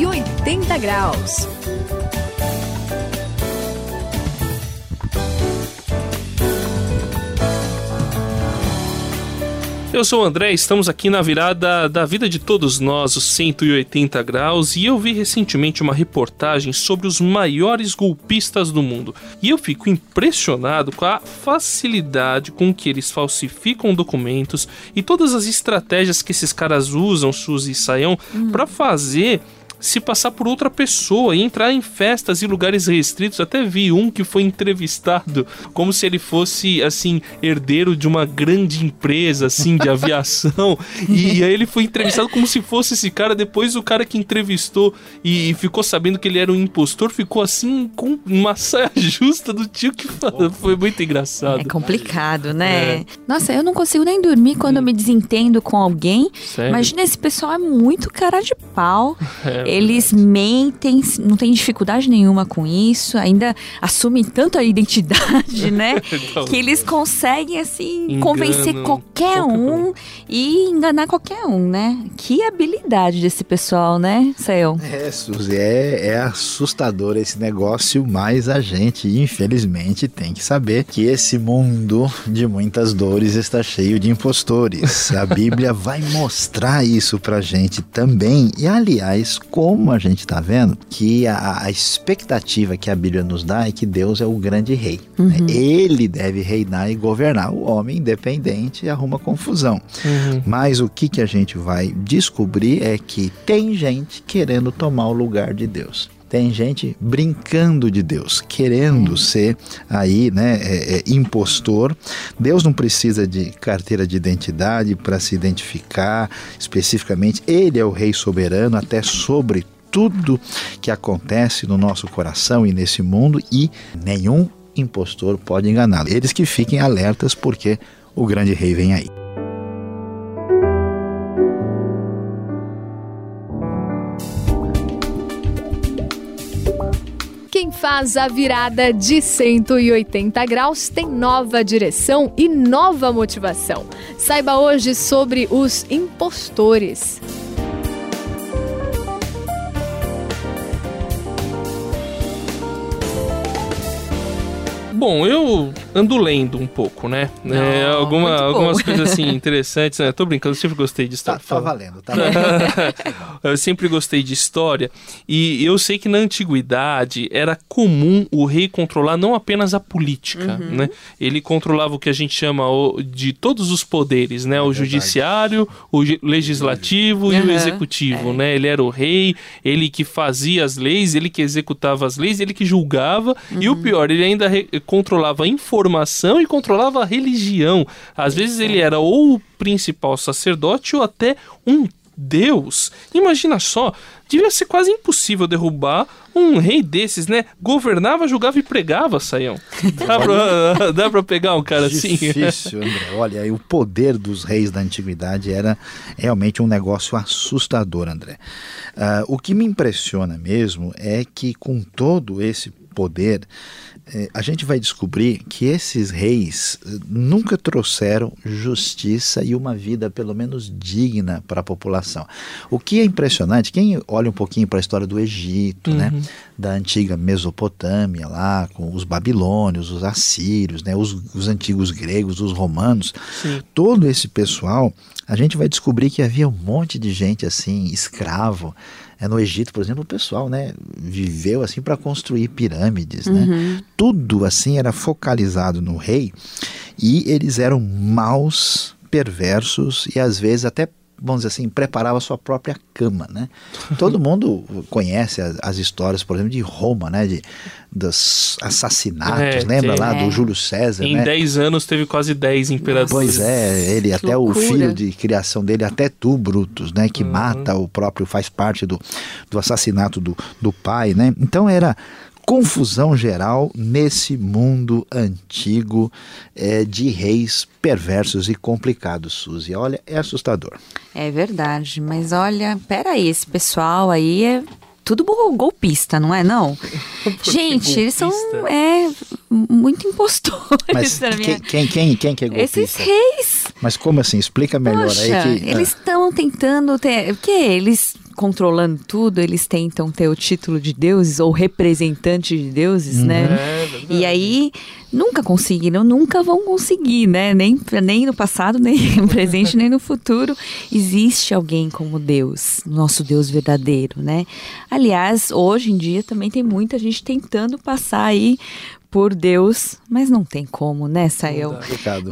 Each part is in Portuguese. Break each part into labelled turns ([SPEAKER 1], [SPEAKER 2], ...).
[SPEAKER 1] 180 graus.
[SPEAKER 2] Eu sou o André, estamos aqui na virada da vida de todos nós, os 180 graus, e eu vi recentemente uma reportagem sobre os maiores golpistas do mundo. E eu fico impressionado com a facilidade com que eles falsificam documentos e todas as estratégias que esses caras usam, Suzy e Saião, hum. para fazer se passar por outra pessoa e entrar em festas e lugares restritos. Até vi um que foi entrevistado como se ele fosse, assim, herdeiro de uma grande empresa, assim, de aviação. e, e, aí ele foi entrevistado como se fosse esse cara. Depois o cara que entrevistou e, e ficou sabendo que ele era um impostor ficou, assim, com uma saia justa do tio que foi muito engraçado. É
[SPEAKER 3] complicado, né? É. Nossa, eu não consigo nem dormir quando eu me desentendo com alguém. Sério? Imagina, esse pessoal é muito cara de pau. É, eles mentem, não tem dificuldade nenhuma com isso, ainda assumem tanto a identidade, né? então, que eles conseguem, assim, convencer qualquer um e enganar qualquer um, né? Que habilidade desse pessoal, né, Céu?
[SPEAKER 4] É, Suzy, é, é assustador esse negócio, mas a gente, infelizmente, tem que saber que esse mundo de muitas dores está cheio de impostores. A Bíblia vai mostrar isso pra gente também. E, aliás, como a gente está vendo, que a, a, expectativa que a Bíblia nos dá é que Deus é o grande rei. Né? Uhum. Ele deve reinar e governar. O homem independente arruma confusão. Uhum. Mas o que, que a gente vai descobrir é que tem gente querendo tomar o lugar de Deus tem gente brincando de Deus, querendo ser aí, né, é, é, impostor. Deus não precisa de carteira de identidade para se identificar especificamente. Ele é o Rei soberano até sobre tudo que acontece no nosso coração e nesse mundo e nenhum impostor pode enganá-lo. Eles que fiquem alertas porque o grande rei vem aí.
[SPEAKER 1] Faz a virada de 180 graus tem nova direção e nova motivação. Saiba hoje sobre os impostores.
[SPEAKER 2] Bom, eu ando lendo um pouco, né? Não, é, alguma, algumas coisas assim interessantes, né? Tô brincando, eu sempre gostei de história.
[SPEAKER 4] Tá, tá valendo, tá valendo.
[SPEAKER 2] eu sempre gostei de história e eu sei que na antiguidade era comum o rei controlar não apenas a política, uhum. né? Ele controlava o que a gente chama de todos os poderes, né? É o judiciário, o legislativo uhum. e o executivo, é. né? Ele era o rei, ele que fazia as leis, ele que executava as leis, ele que julgava uhum. e o uhum. pior, ele ainda controlava a informação e controlava a religião. Às vezes ele era ou o principal sacerdote ou até um deus. Imagina só, devia ser quase impossível derrubar um rei desses, né? Governava, julgava e pregava, Saião. Dá pra, dá pra pegar um cara
[SPEAKER 4] Difícil,
[SPEAKER 2] assim?
[SPEAKER 4] Difícil, André. Olha, o poder dos reis da antiguidade era realmente um negócio assustador, André. Uh, o que me impressiona mesmo é que com todo esse poder, a gente vai descobrir que esses reis eh, nunca trouxeram justiça e uma vida pelo menos digna para a população. O que é impressionante, quem olha um pouquinho para a história do Egito, né, uhum. né, da antiga Mesopotâmia lá, com os babilônios, os assírios, né, os, os antigos gregos, os romanos, Sim. todo esse pessoal, a gente vai descobrir que havia um monte de gente assim, escravo, é, no Egito, por exemplo, o pessoal né, viveu assim para construir pirâmides. Né? Uhum. Né? Tudo assim era focalizado no rei e eles eram maus, perversos e às vezes até vamos dizer assim, preparava a sua própria cama, né? Todo mundo conhece as, as, histórias, por exemplo, de Roma, né? De, dos assassinatos, é, lembra lá é. do Júlio César,
[SPEAKER 2] Em 10 né? anos teve quase 10 imperadores.
[SPEAKER 4] Pois é, ele, que até loucura. o filho de criação dele, até tu, Brutus, né? Que uhum. mata o próprio, faz parte do, do assassinato do, do pai, né? Então era confusão geral nesse mundo antigo é, de reis perversos e complicados, Suzy. Olha, é assustador.
[SPEAKER 3] É verdade, mas olha, peraí, esse pessoal aí é tudo golpista, não é não? Gente, eles são é, muito impostores.
[SPEAKER 4] Mas quem, quem, quem, quem que é golpista?
[SPEAKER 3] Esses reis.
[SPEAKER 4] Mas como assim? Explica melhor
[SPEAKER 3] Poxa,
[SPEAKER 4] aí que...
[SPEAKER 3] Eles estão ah. tentando ter... O que? Eles controlando tudo, eles tentam ter o título de deuses ou representante de deuses, uhum. né? É, e aí nunca conseguiram, nunca vão conseguir, né? Nem, nem no passado, nem no presente, nem no futuro existe alguém como Deus, nosso Deus verdadeiro, né? Aliás, hoje em dia também tem muita gente tentando passar aí por Deus, mas não tem como, né, Sael?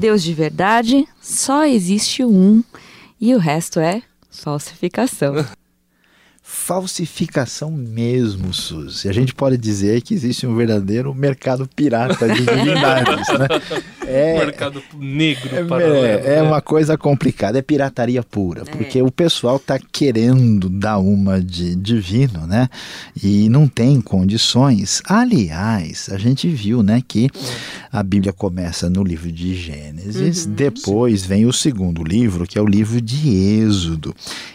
[SPEAKER 3] Deus de verdade, só existe um e o resto é falsificação.
[SPEAKER 4] falsificação mesmo, Suzy. A gente pode dizer que existe um verdadeiro mercado pirata de divindades, né?
[SPEAKER 2] É, mercado negro
[SPEAKER 4] é,
[SPEAKER 2] paralelo.
[SPEAKER 4] É, é uma coisa complicada, é pirataria pura, é. porque o pessoal está querendo dar uma de divino, né? E não tem condições. Aliás, a gente viu, né, que a Bíblia começa no livro de Gênesis, uhum, depois sim. vem o segundo livro, que é o livro de Êxodo.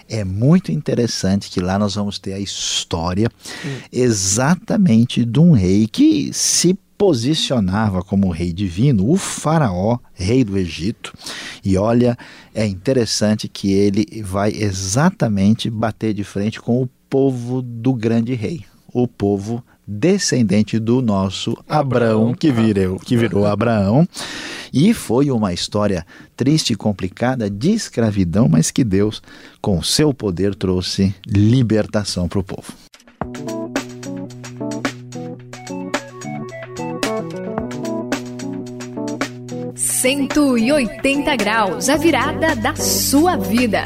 [SPEAKER 4] É muito interessante que lá nós vamos ter a história exatamente de um rei que se posicionava como rei divino, o Faraó, rei do Egito. E olha, é interessante que ele vai exatamente bater de frente com o povo do grande rei, o povo descendente do nosso Abraão, que virou, que virou Abraão. E foi uma história triste e complicada de escravidão, mas que Deus, com seu poder, trouxe libertação para o povo.
[SPEAKER 1] Cento e oitenta graus, a virada da sua vida.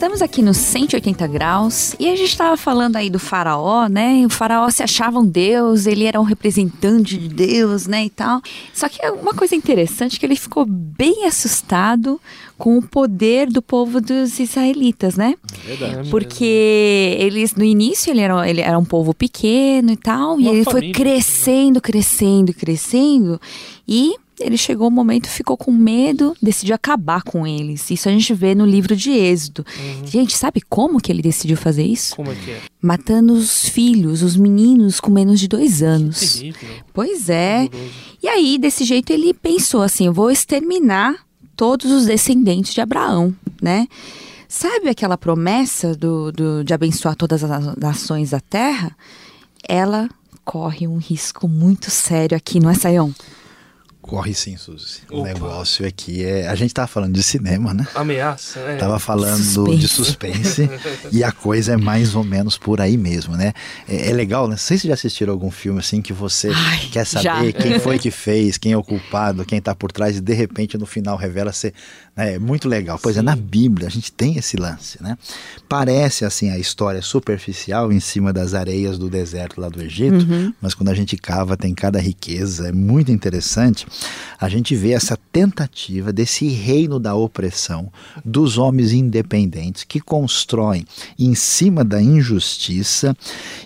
[SPEAKER 3] Estamos aqui nos 180 graus e a gente estava falando aí do faraó, né? O faraó se achava um deus, ele era um representante de Deus, né, e tal. Só que uma coisa interessante é que ele ficou bem assustado com o poder do povo dos israelitas, né?
[SPEAKER 4] É verdade.
[SPEAKER 3] Porque eles, no início, ele era, ele era um povo pequeno e tal, uma e ele foi crescendo, crescendo, crescendo, e ele chegou um momento, ficou com medo, decidiu acabar com eles. Isso a gente vê no livro de Êxodo. Uhum. Gente, sabe como que ele decidiu fazer isso?
[SPEAKER 2] Como é que é?
[SPEAKER 3] Matando os filhos, os meninos com menos de dois anos. Que Pois é. E aí, desse jeito, ele pensou assim: eu vou exterminar todos os descendentes de Abraão, né? Sabe aquela promessa do, do, de abençoar todas as nações da terra? Ela corre um risco muito sério aqui, não é,
[SPEAKER 4] Corre sim, Suzy. Opa. O negócio aqui é. A gente tava falando de cinema, né?
[SPEAKER 2] Ameaça, né?
[SPEAKER 4] Tava falando suspense. de suspense. e a coisa é mais ou menos por aí mesmo, né? É, é legal, né? Não sei se já assistiram algum filme assim que você Ai, quer saber já. quem foi que fez, quem é o culpado, quem tá por trás, e de repente no final revela ser. Né? É muito legal. Pois sim. é, na Bíblia a gente tem esse lance, né? Parece assim a história superficial em cima das areias do deserto lá do Egito, uhum. mas quando a gente cava tem cada riqueza. É muito interessante a gente vê essa tentativa desse reino da opressão dos homens independentes que constroem em cima da injustiça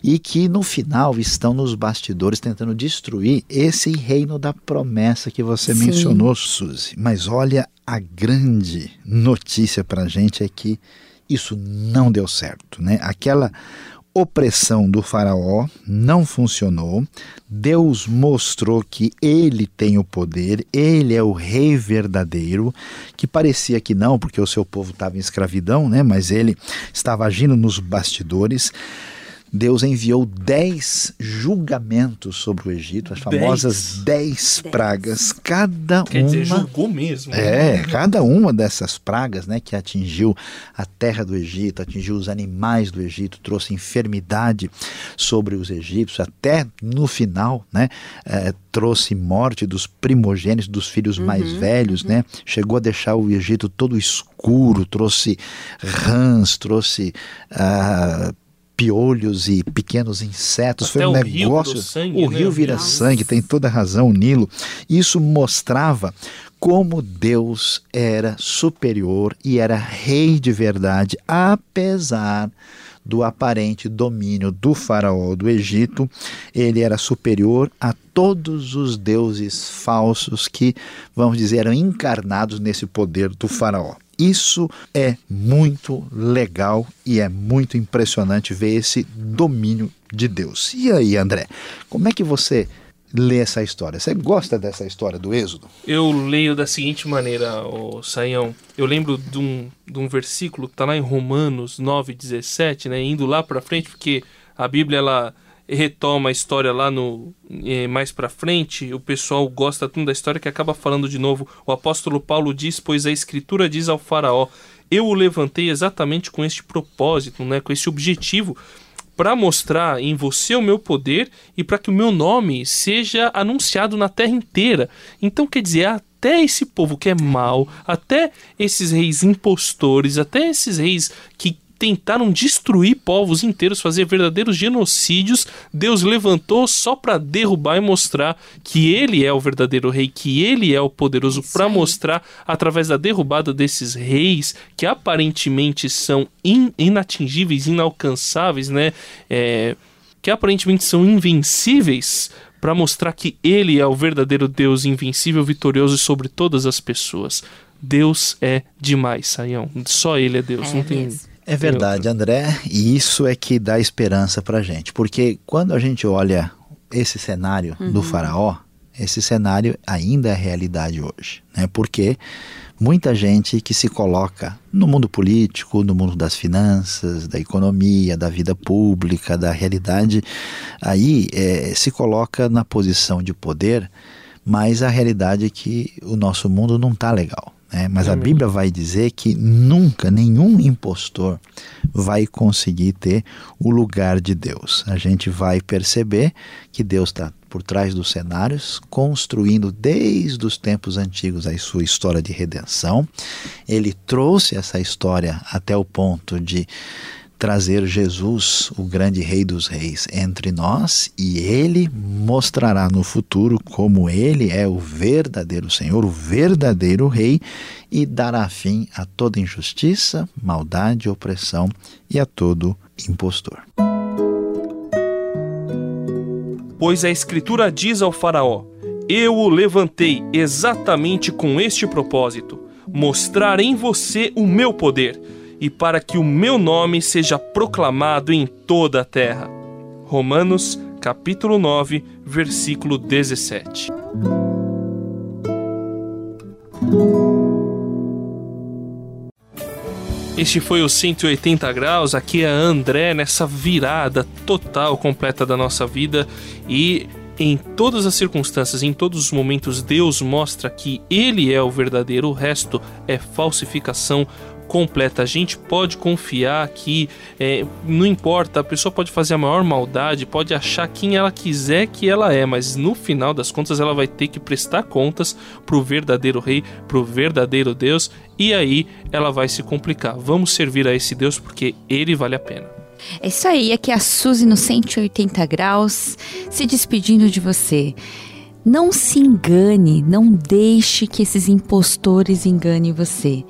[SPEAKER 4] e que no final estão nos bastidores tentando destruir esse reino da promessa que você Sim. mencionou, Suzy. Mas olha, a grande notícia para a gente é que isso não deu certo, né? Aquela opressão do Faraó não funcionou. Deus mostrou que ele tem o poder, ele é o rei verdadeiro, que parecia que não, porque o seu povo estava em escravidão, né? mas ele estava agindo nos bastidores. Deus enviou dez julgamentos sobre o Egito, as famosas dez, dez pragas, cada
[SPEAKER 2] Quer
[SPEAKER 4] uma.
[SPEAKER 2] Dizer, julgou mesmo.
[SPEAKER 4] É, cada uma dessas pragas, né, que atingiu a terra do Egito, atingiu os animais do Egito, trouxe enfermidade sobre os egípcios, até no final, né, é, trouxe morte dos primogênitos, dos filhos uhum, mais velhos, uhum. né, chegou a deixar o Egito todo escuro, trouxe rãs, trouxe uh, piolhos e pequenos insetos.
[SPEAKER 2] Até
[SPEAKER 4] Foi um
[SPEAKER 2] o
[SPEAKER 4] negócio.
[SPEAKER 2] Rio sangue,
[SPEAKER 4] o
[SPEAKER 2] né?
[SPEAKER 4] rio vira Nossa. sangue, tem toda razão, o Nilo. Isso mostrava como Deus era superior e era rei de verdade, apesar do aparente domínio do faraó do Egito, ele era superior a todos os deuses falsos que, vamos dizer, eram encarnados nesse poder do faraó. Isso é muito legal e é muito impressionante ver esse domínio de Deus. E aí, André, como é que você lê essa história. Você gosta dessa história do Êxodo?
[SPEAKER 2] Eu leio da seguinte maneira, o Saião. Eu lembro de um, de um versículo que está lá em Romanos 9,17, né? Indo lá para frente, porque a Bíblia ela retoma a história lá no eh, mais para frente, o pessoal gosta tanto da história que acaba falando de novo. O apóstolo Paulo diz: "Pois a escritura diz ao faraó: eu o levantei exatamente com este propósito, né, com esse objetivo para mostrar em você o meu poder e para que o meu nome seja anunciado na terra inteira. Então, quer dizer, até esse povo que é mau, até esses reis impostores, até esses reis que tentaram destruir povos inteiros, fazer verdadeiros genocídios, Deus levantou só para derrubar e mostrar que ele é o verdadeiro rei, que ele é o poderoso, para mostrar através da derrubada desses reis que aparentemente são in inatingíveis, inalcançáveis, né? É, que aparentemente são invencíveis, para mostrar que ele é o verdadeiro Deus invencível, vitorioso sobre todas as pessoas. Deus é demais, Saião. Só ele é Deus, é não tem. Mesmo.
[SPEAKER 4] É verdade, André, e isso é que dá esperança para gente, porque quando a gente olha esse cenário uhum. do faraó, esse cenário ainda é realidade hoje, né? Porque muita gente que se coloca no mundo político, no mundo das finanças, da economia, da vida pública, da realidade, aí é, se coloca na posição de poder, mas a realidade é que o nosso mundo não está legal. Né? Mas a Bíblia vai dizer que nunca nenhum impostor vai conseguir ter o lugar de Deus. A gente vai perceber que Deus está por trás dos cenários, construindo desde os tempos antigos a sua história de redenção. Ele trouxe essa história até o ponto de trazer Jesus, o grande Rei dos Reis, entre nós e ele mostrará no futuro como ele é o verdadeiro Senhor, o verdadeiro Rei e dará fim a toda injustiça, maldade, opressão e a todo impostor.
[SPEAKER 2] Pois a Escritura diz ao Faraó: Eu o levantei exatamente com este propósito, mostrar em você o meu poder e para que o meu nome seja proclamado em toda a terra. Romanos, capítulo 9, versículo 17. Este foi o 180 graus, aqui é André nessa virada total, completa da nossa vida e em todas as circunstâncias, em todos os momentos, Deus mostra que Ele é o verdadeiro, o resto é falsificação, completa. A gente pode confiar que é, não importa, a pessoa pode fazer a maior maldade, pode achar quem ela quiser que ela é, mas no final das contas ela vai ter que prestar contas pro verdadeiro rei, pro verdadeiro Deus, e aí ela vai se complicar. Vamos servir a esse Deus porque ele vale a pena.
[SPEAKER 3] É isso aí, aqui é a Suzy no 180 graus, se despedindo de você. Não se engane, não deixe que esses impostores enganem você.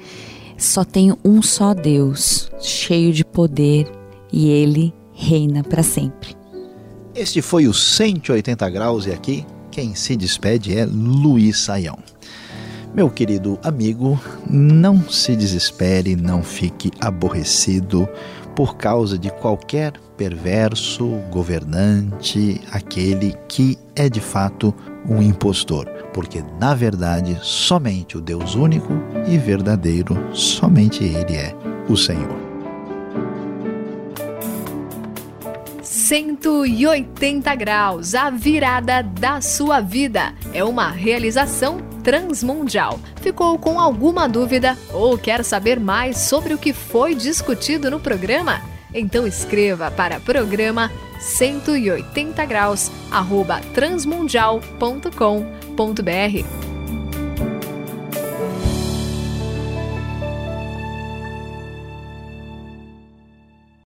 [SPEAKER 3] Só tem um só Deus, cheio de poder, e ele reina para sempre.
[SPEAKER 4] Este foi o 180 graus e aqui quem se despede é Luiz Saião. Meu querido amigo, não se desespere, não fique aborrecido por causa de qualquer perverso governante, aquele que é de fato um impostor, porque na verdade somente o Deus único e verdadeiro, somente Ele é o Senhor.
[SPEAKER 1] 180 graus, a virada da sua vida. É uma realização transmundial. Ficou com alguma dúvida ou quer saber mais sobre o que foi discutido no programa? Então escreva para programa 180 graus arroba transmundial.com.br